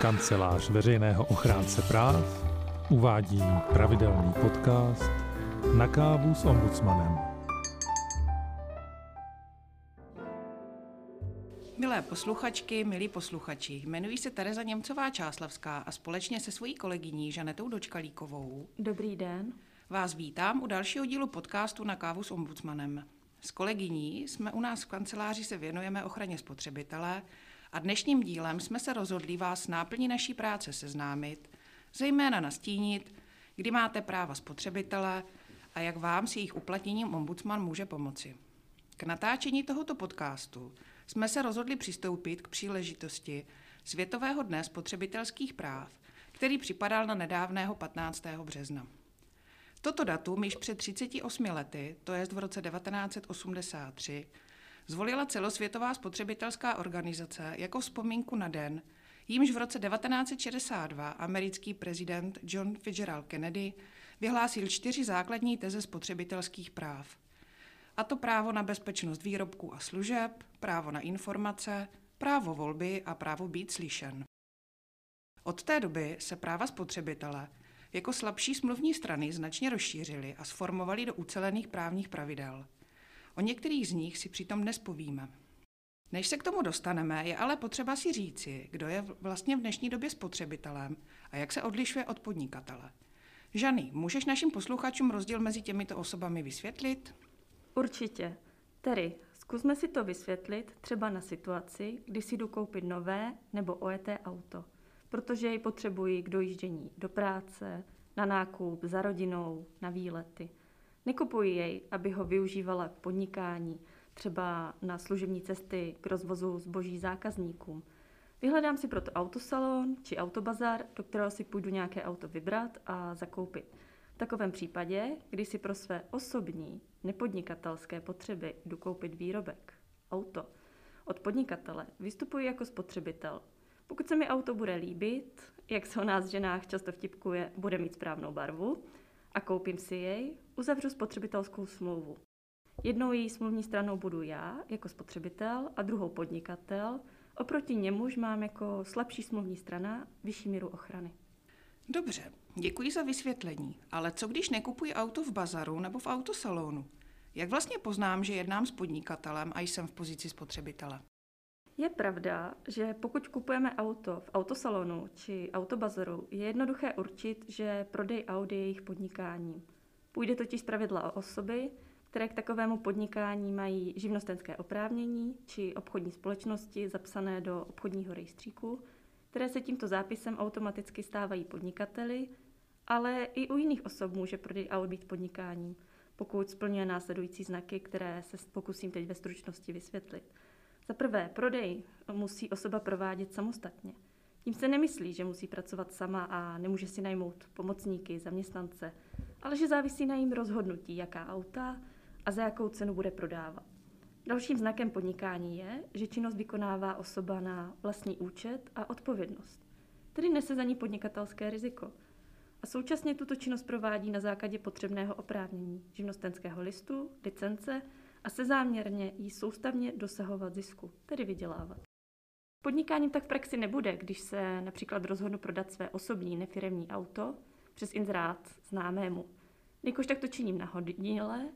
Kancelář veřejného ochránce práv uvádí pravidelný podcast Na kávu s ombudsmanem. Milé posluchačky, milí posluchači, jmenuji se Tereza Němcová Čáslavská a společně se svojí kolegyní Žanetou Dočkalíkovou Dobrý den. vás vítám u dalšího dílu podcastu Na kávu s ombudsmanem. S kolegyní jsme u nás v kanceláři se věnujeme ochraně spotřebitele a dnešním dílem jsme se rozhodli vás náplní naší práce seznámit, zejména nastínit, kdy máte práva spotřebitele a jak vám s jejich uplatněním ombudsman může pomoci. K natáčení tohoto podcastu jsme se rozhodli přistoupit k příležitosti Světového dne spotřebitelských práv, který připadal na nedávného 15. března. Toto datum již před 38 lety, to jest v roce 1983, zvolila celosvětová spotřebitelská organizace jako vzpomínku na den, jímž v roce 1962 americký prezident John Fitzgerald Kennedy vyhlásil čtyři základní teze spotřebitelských práv. A to právo na bezpečnost výrobků a služeb, právo na informace, právo volby a právo být slyšen. Od té doby se práva spotřebitele jako slabší smluvní strany značně rozšířily a sformovaly do ucelených právních pravidel. O některých z nich si přitom dnes povíme. Než se k tomu dostaneme, je ale potřeba si říci, kdo je vlastně v dnešní době spotřebitelem a jak se odlišuje od podnikatele. Žany, můžeš našim posluchačům rozdíl mezi těmito osobami vysvětlit? Určitě. Tedy, zkusme si to vysvětlit třeba na situaci, kdy si jdu koupit nové nebo ojeté auto, protože jej potřebuji k dojíždění do práce, na nákup, za rodinou, na výlety. Nekupuji jej, aby ho využívala k podnikání, třeba na služební cesty k rozvozu zboží zákazníkům. Vyhledám si proto autosalon či autobazar, do kterého si půjdu nějaké auto vybrat a zakoupit. V takovém případě, kdy si pro své osobní, nepodnikatelské potřeby jdu koupit výrobek, auto, od podnikatele vystupuji jako spotřebitel. Pokud se mi auto bude líbit, jak se o nás ženách často vtipkuje, bude mít správnou barvu a koupím si jej, uzavřu spotřebitelskou smlouvu. Jednou její smluvní stranou budu já, jako spotřebitel, a druhou podnikatel. Oproti němuž mám jako slabší smluvní strana vyšší míru ochrany. Dobře, děkuji za vysvětlení, ale co když nekupuji auto v bazaru nebo v autosalonu? Jak vlastně poznám, že jednám s podnikatelem a jsem v pozici spotřebitele? Je pravda, že pokud kupujeme auto v autosalonu či autobazaru, je jednoduché určit, že prodej aut je jejich podnikáním. Půjde totiž pravidla o osoby, které k takovému podnikání mají živnostenské oprávnění či obchodní společnosti zapsané do obchodního rejstříku, které se tímto zápisem automaticky stávají podnikateli, ale i u jiných osob může prodej aut být podnikáním, pokud splňuje následující znaky, které se pokusím teď ve stručnosti vysvětlit. Za prvé, prodej musí osoba provádět samostatně. Tím se nemyslí, že musí pracovat sama a nemůže si najmout pomocníky, zaměstnance, ale že závisí na jím rozhodnutí, jaká auta a za jakou cenu bude prodávat. Dalším znakem podnikání je, že činnost vykonává osoba na vlastní účet a odpovědnost, tedy nese za ní podnikatelské riziko. A současně tuto činnost provádí na základě potřebného oprávnění, živnostenského listu, licence a se záměrně jí soustavně dosahovat zisku, tedy vydělávat. Podnikáním tak v praxi nebude, když se například rozhodnu prodat své osobní nefiremní auto přes inzerát známému. Jakož tak to činím nahodile,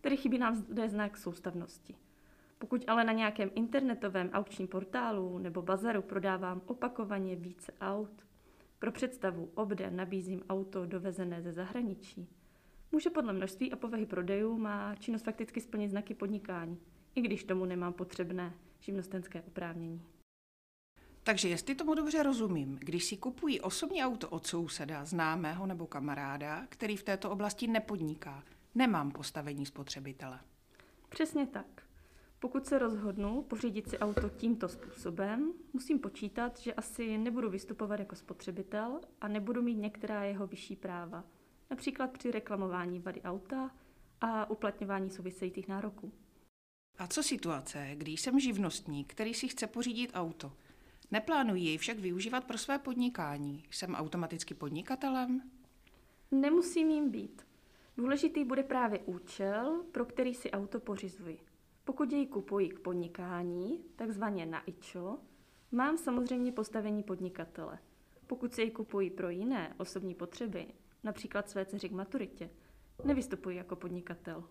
tedy chybí nám zde znak soustavnosti. Pokud ale na nějakém internetovém aukčním portálu nebo bazaru prodávám opakovaně více aut, pro představu obden nabízím auto dovezené ze zahraničí, může podle množství a povahy prodejů má činnost fakticky splnit znaky podnikání, i když tomu nemám potřebné živnostenské oprávnění. Takže jestli tomu dobře rozumím, když si kupují osobní auto od souseda, známého nebo kamaráda, který v této oblasti nepodniká, nemám postavení spotřebitele. Přesně tak. Pokud se rozhodnu pořídit si auto tímto způsobem, musím počítat, že asi nebudu vystupovat jako spotřebitel a nebudu mít některá jeho vyšší práva, například při reklamování vady auta a uplatňování souvisejících nároků. A co situace, když jsem živnostník, který si chce pořídit auto? Neplánuji jej však využívat pro své podnikání. Jsem automaticky podnikatelem? Nemusím jim být. Důležitý bude právě účel, pro který si auto pořizuji. Pokud jej kupuji k podnikání, takzvaně na IČO, Mám samozřejmě postavení podnikatele. Pokud si jej kupuji pro jiné osobní potřeby, například své dceři k maturitě, nevystupuji jako podnikatel.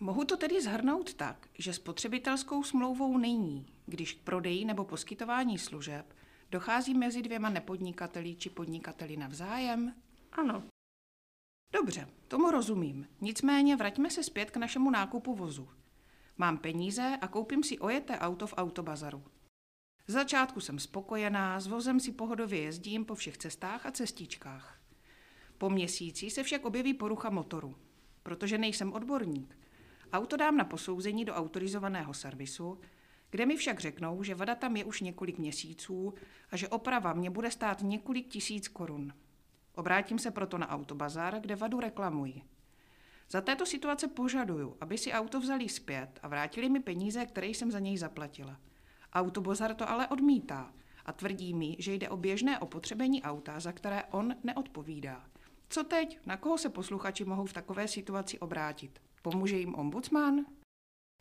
Mohu to tedy zhrnout tak, že spotřebitelskou smlouvou není, když k prodeji nebo poskytování služeb dochází mezi dvěma nepodnikateli či podnikateli navzájem? Ano, Dobře, tomu rozumím. Nicméně vraťme se zpět k našemu nákupu vozu. Mám peníze a koupím si ojeté auto v autobazaru. Z začátku jsem spokojená, s vozem si pohodově jezdím po všech cestách a cestičkách. Po měsíci se však objeví porucha motoru. Protože nejsem odborník, auto dám na posouzení do autorizovaného servisu, kde mi však řeknou, že vada tam je už několik měsíců a že oprava mě bude stát několik tisíc korun. Obrátím se proto na autobazar, kde vadu reklamuji. Za této situace požaduju, aby si auto vzali zpět a vrátili mi peníze, které jsem za něj zaplatila. Autobazar to ale odmítá a tvrdí mi, že jde o běžné opotřebení auta, za které on neodpovídá. Co teď? Na koho se posluchači mohou v takové situaci obrátit? Pomůže jim ombudsman?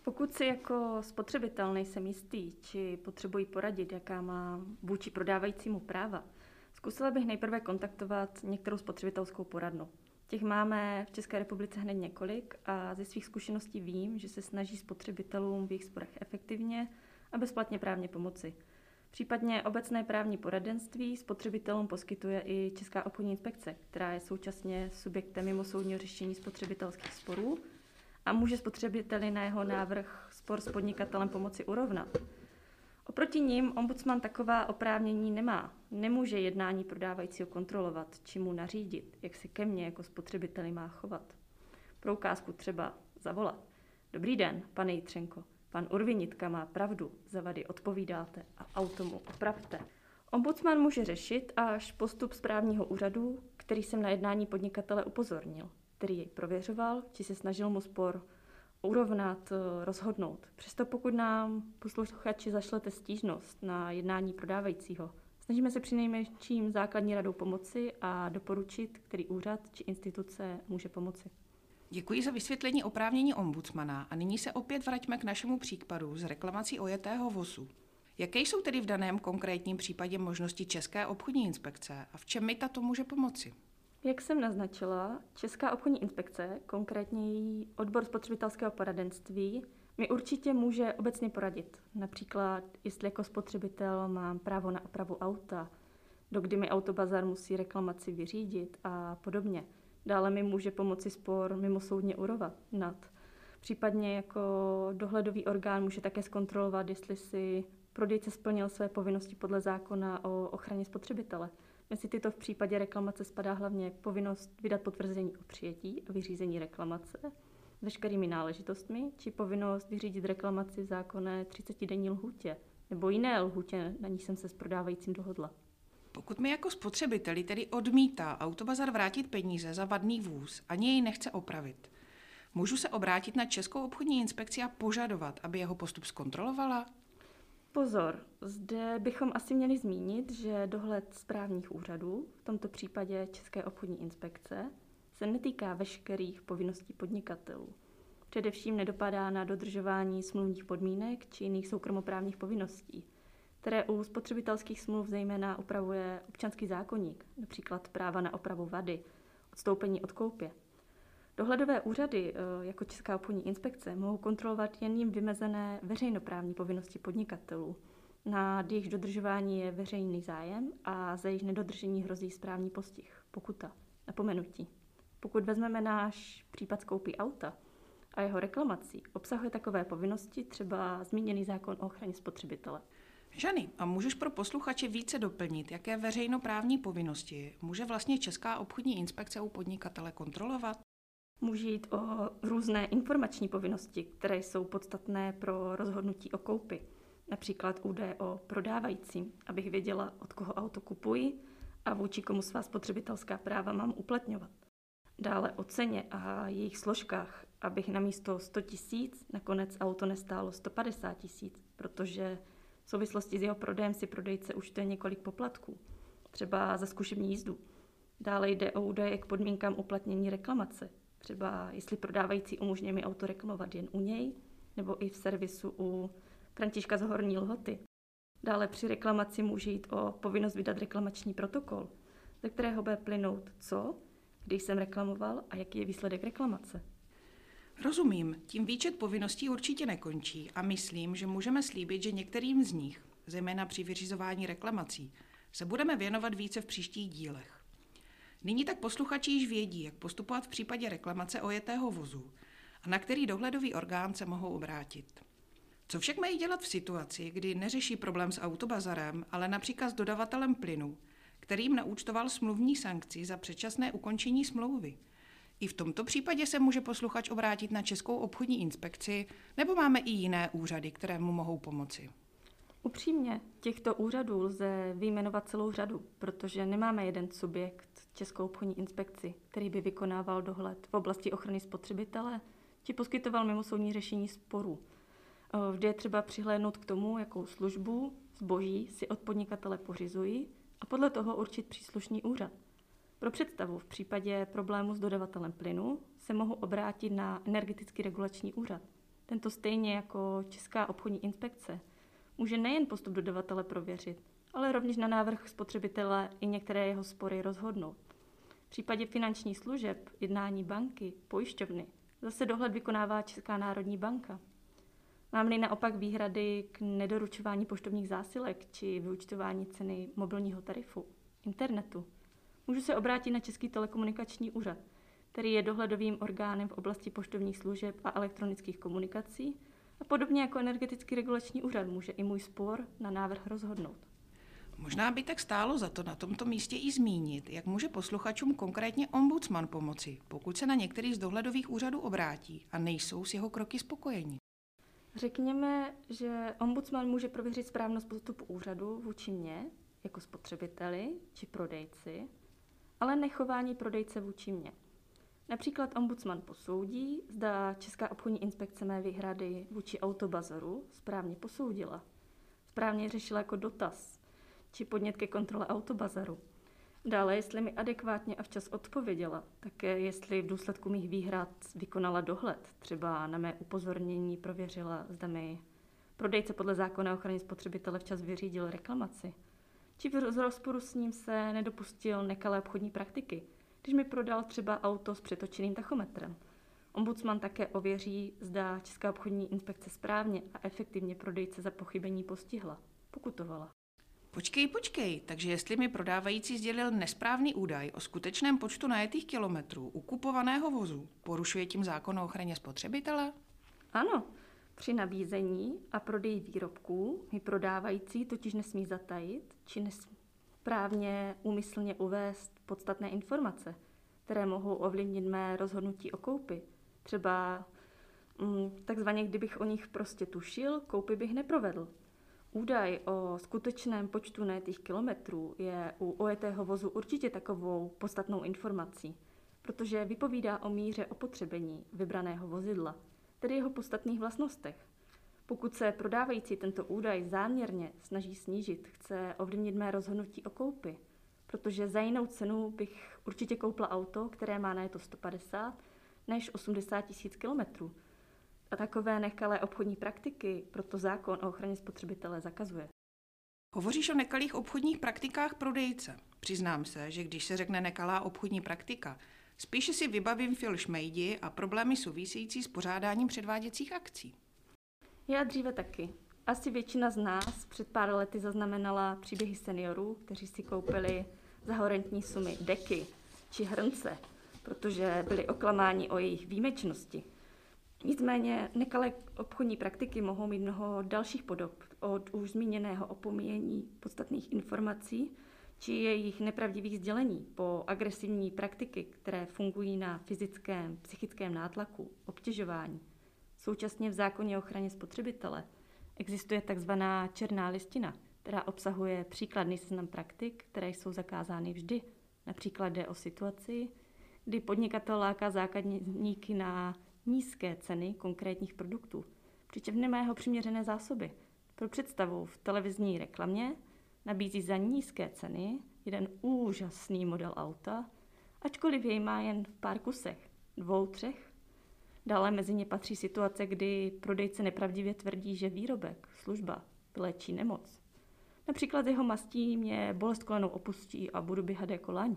pokud si jako spotřebitel nejsem jistý, či potřebuji poradit, jaká má vůči prodávajícímu práva, zkusila bych nejprve kontaktovat některou spotřebitelskou poradnu. Těch máme v České republice hned několik a ze svých zkušeností vím, že se snaží spotřebitelům v jejich sporech efektivně a bezplatně právně pomoci. Případně obecné právní poradenství spotřebitelům poskytuje i Česká obchodní inspekce, která je současně subjektem mimosoudního řešení spotřebitelských sporů a může spotřebiteli na jeho návrh spor s podnikatelem pomoci urovnat. Oproti ním ombudsman taková oprávnění nemá. Nemůže jednání prodávajícího kontrolovat, či mu nařídit, jak se ke mně jako spotřebiteli má chovat. Pro ukázku třeba zavolat. Dobrý den, pane Jitřenko. Pan Urvinitka má pravdu, za vady odpovídáte a auto mu opravte. Ombudsman může řešit až postup správního úřadu, který jsem na jednání podnikatele upozornil, který jej prověřoval, či se snažil mu spor urovnat, eh, rozhodnout. Přesto pokud nám posluchači zašlete stížnost na jednání prodávajícího, snažíme se přinejmenším základní radou pomoci a doporučit, který úřad či instituce může pomoci. Děkuji za vysvětlení oprávnění ombudsmana a nyní se opět vraťme k našemu případu z reklamací ojetého vozu. Jaké jsou tedy v daném konkrétním případě možnosti České obchodní inspekce a v čem mi tato může pomoci? Jak jsem naznačila, Česká obchodní inspekce, konkrétně její odbor spotřebitelského poradenství, mi určitě může obecně poradit. Například, jestli jako spotřebitel mám právo na opravu auta, dokdy mi autobazar musí reklamaci vyřídit a podobně. Dále mi může pomoci spor mimo soudně urovat nad. Případně jako dohledový orgán může také zkontrolovat, jestli si prodejce splnil své povinnosti podle zákona o ochraně spotřebitele. Mezi tyto v případě reklamace spadá hlavně povinnost vydat potvrzení o přijetí a vyřízení reklamace veškerými náležitostmi, či povinnost vyřídit reklamaci v zákonné 30-denní lhůtě, nebo jiné lhůtě, na ní jsem se s prodávajícím dohodla. Pokud mi jako spotřebiteli tedy odmítá autobazar vrátit peníze za vadný vůz, ani jej nechce opravit, můžu se obrátit na Českou obchodní inspekci a požadovat, aby jeho postup zkontrolovala? Pozor, zde bychom asi měli zmínit, že dohled správních úřadů, v tomto případě České obchodní inspekce, se netýká veškerých povinností podnikatelů. Především nedopadá na dodržování smluvních podmínek či jiných soukromoprávních povinností, které u spotřebitelských smluv zejména upravuje občanský zákonník, například práva na opravu vady, odstoupení od koupě. Dohledové úřady, eh, jako Česká obchodní inspekce, mohou kontrolovat jen jim vymezené veřejnoprávní povinnosti podnikatelů. Na jejich dodržování je veřejný zájem a za jejich nedodržení hrozí správní postih, pokuta, napomenutí. Pokud vezmeme náš případ skoupí auta a jeho reklamací, obsahuje takové povinnosti třeba zmíněný zákon o ochraně spotřebitele. Žany, a můžeš pro posluchače více doplnit, jaké veřejnoprávní povinnosti může vlastně Česká obchodní inspekce u podnikatele kontrolovat? Může jít o různé informační povinnosti, které jsou podstatné pro rozhodnutí o koupi. Například údaje o prodávajícím, abych věděla, od koho auto kupuji a vůči komu svá spotřebitelská práva mám uplatňovat. Dále o ceně a jejich složkách, abych na místo 100 tisíc nakonec auto nestálo 150 tisíc, protože v souvislosti s jeho prodejem si prodejce účtuje několik poplatků, třeba za zkušební jízdu. Dále jde o údaje k podmínkám uplatnění reklamace, Třeba jestli prodávající umožňuje mi auto reklamovat jen u něj, nebo i v servisu u Františka z Horní Lhoty. Dále při reklamaci může jít o povinnost vydat reklamační protokol, ze kterého bude plynout co, když jsem reklamoval a jaký je výsledek reklamace. Rozumím, tím výčet povinností určitě nekončí a myslím, že můžeme slíbit, že některým z nich, zejména při vyřizování reklamací, se budeme věnovat více v příštích dílech. Nyní tak posluchači již vědí, jak postupovat v případě reklamace ojetého vozu a na který dohledový orgán se mohou obrátit. Co však mají dělat v situaci, kdy neřeší problém s autobazarem, ale například s dodavatelem plynu, kterým naúčtoval smluvní sankci za předčasné ukončení smlouvy? I v tomto případě se může posluchač obrátit na Českou obchodní inspekci, nebo máme i jiné úřady, které mu mohou pomoci. Upřímně, těchto úřadů lze vyjmenovat celou řadu, protože nemáme jeden subjekt, Českou obchodní inspekci, který by vykonával dohled v oblasti ochrany spotřebitele či poskytoval mimosoudní řešení sporů. Vždy je třeba přihlédnout k tomu, jakou službu, zboží si od podnikatele pořizují a podle toho určit příslušný úřad. Pro představu, v případě problému s dodavatelem plynu se mohu obrátit na energetický regulační úřad. Tento stejně jako Česká obchodní inspekce může nejen postup dodavatele prověřit, ale rovněž na návrh spotřebitele i některé jeho spory rozhodnout. V případě finančních služeb, jednání banky, pojišťovny, zase dohled vykonává Česká národní banka. Mám-li naopak výhrady k nedoručování poštovních zásilek či vyučtování ceny mobilního tarifu, internetu, můžu se obrátit na Český telekomunikační úřad, který je dohledovým orgánem v oblasti poštovních služeb a elektronických komunikací a podobně jako energetický regulační úřad může i můj spor na návrh rozhodnout. Možná by tak stálo za to na tomto místě i zmínit, jak může posluchačům konkrétně ombudsman pomoci, pokud se na některý z dohledových úřadů obrátí a nejsou s jeho kroky spokojeni. Řekněme, že ombudsman může prověřit správnost postupu úřadu vůči mně, jako spotřebiteli či prodejci, ale nechování prodejce vůči mně. Například ombudsman posoudí, zda Česká obchodní inspekce mé výhrady vůči autobazaru správně posoudila. Správně řešila jako dotaz, či podnět ke kontrole autobazaru. Dále, jestli mi adekvátně a včas odpověděla, také jestli v důsledku mých výhrad vykonala dohled, třeba na mé upozornění prověřila, zda mi prodejce podle zákona o ochraně spotřebitele včas vyřídil reklamaci, či v rozporu s ním se nedopustil nekalé obchodní praktiky, když mi prodal třeba auto s přetočeným tachometrem. Ombudsman také ověří, zda Česká obchodní inspekce správně a efektivně prodejce za pochybení postihla, pokutovala. Počkej, počkej, takže jestli mi prodávající sdělil nesprávný údaj o skutečném počtu najetých kilometrů u kupovaného vozu, porušuje tím zákon o ochraně spotřebitele? Ano, při nabízení a prodeji výrobků mi prodávající totiž nesmí zatajit či nesmí správně úmyslně uvést podstatné informace, které mohou ovlivnit mé rozhodnutí o koupi. Třeba mm, takzvaně, kdybych o nich prostě tušil, koupy bych neprovedl. Údaj o skutečném počtu najetých kilometrů je u ojetého vozu určitě takovou podstatnou informací, protože vypovídá o míře opotřebení vybraného vozidla, tedy jeho podstatných vlastnostech. Pokud se prodávající tento údaj záměrně snaží snížit, chce ovlivnit mé rozhodnutí o koupi, protože za jinou cenu bych určitě koupila auto, které má na to 150 než 80 tisíc kilometrů. A takové nekalé obchodní praktiky proto zákon o ochraně spotřebitele zakazuje. Hovoříš o nekalých obchodních praktikách prodejce. Přiznám se, že když se řekne nekalá obchodní praktika, spíše si vybavím Phil Šmejdi a problémy související s pořádáním předváděcích akcí. Já dříve taky. Asi většina z nás před pár lety zaznamenala příběhy seniorů, kteří si koupili za horentní sumy deky či hrnce, protože byli oklamáni o jejich výjimečnosti. Nicméně nekalé obchodní praktiky mohou mít mnoho dalších podob, od už zmíněného opomíjení podstatných informací či jejich nepravdivých sdělení po agresivní praktiky, které fungují na fyzickém, psychickém nátlaku, obtěžování. Současně v zákoně o ochraně spotřebitele existuje takzvaná černá listina, která obsahuje příkladný seznam praktik, které jsou zakázány vždy. Například jde o situaci, kdy podnikatel láká zákazníky na nízké ceny konkrétních produktů, přičemž nemá jeho přiměřené zásoby. Pro představu v televizní reklamě nabízí za nízké ceny jeden úžasný model auta, ačkoliv jej má jen v pár kusech, dvou, třech. Dále mezi ně patří situace, kdy prodejce nepravdivě tvrdí, že výrobek, služba vyléčí nemoc. Například jeho mastí mě bolest kolenou opustí a budu běhat jako laň.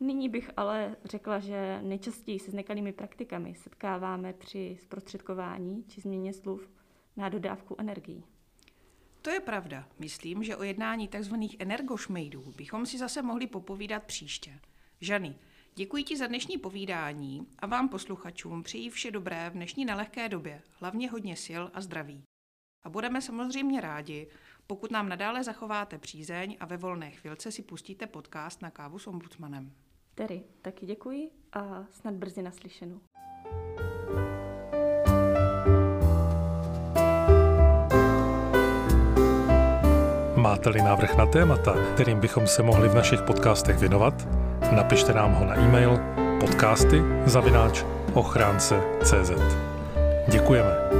Nyní bych ale řekla, že nejčastěji se s nekalými praktikami setkáváme při zprostředkování či změně slov na dodávku energií. To je pravda. Myslím, že o jednání tzv. energošmejdů bychom si zase mohli popovídat příště. Žany, děkuji ti za dnešní povídání a vám posluchačům přeji vše dobré v dnešní nelehké době, hlavně hodně sil a zdraví. A budeme samozřejmě rádi, pokud nám nadále zachováte přízeň a ve volné chvilce si pustíte podcast na kávu s ombudsmanem. Tedy taky děkuji a snad brzy naslyšenou. Máte-li návrh na témata, kterým bychom se mohli v našich podcastech věnovat, napište nám ho na e-mail podcasty zavináč ochránce.cz. Děkujeme.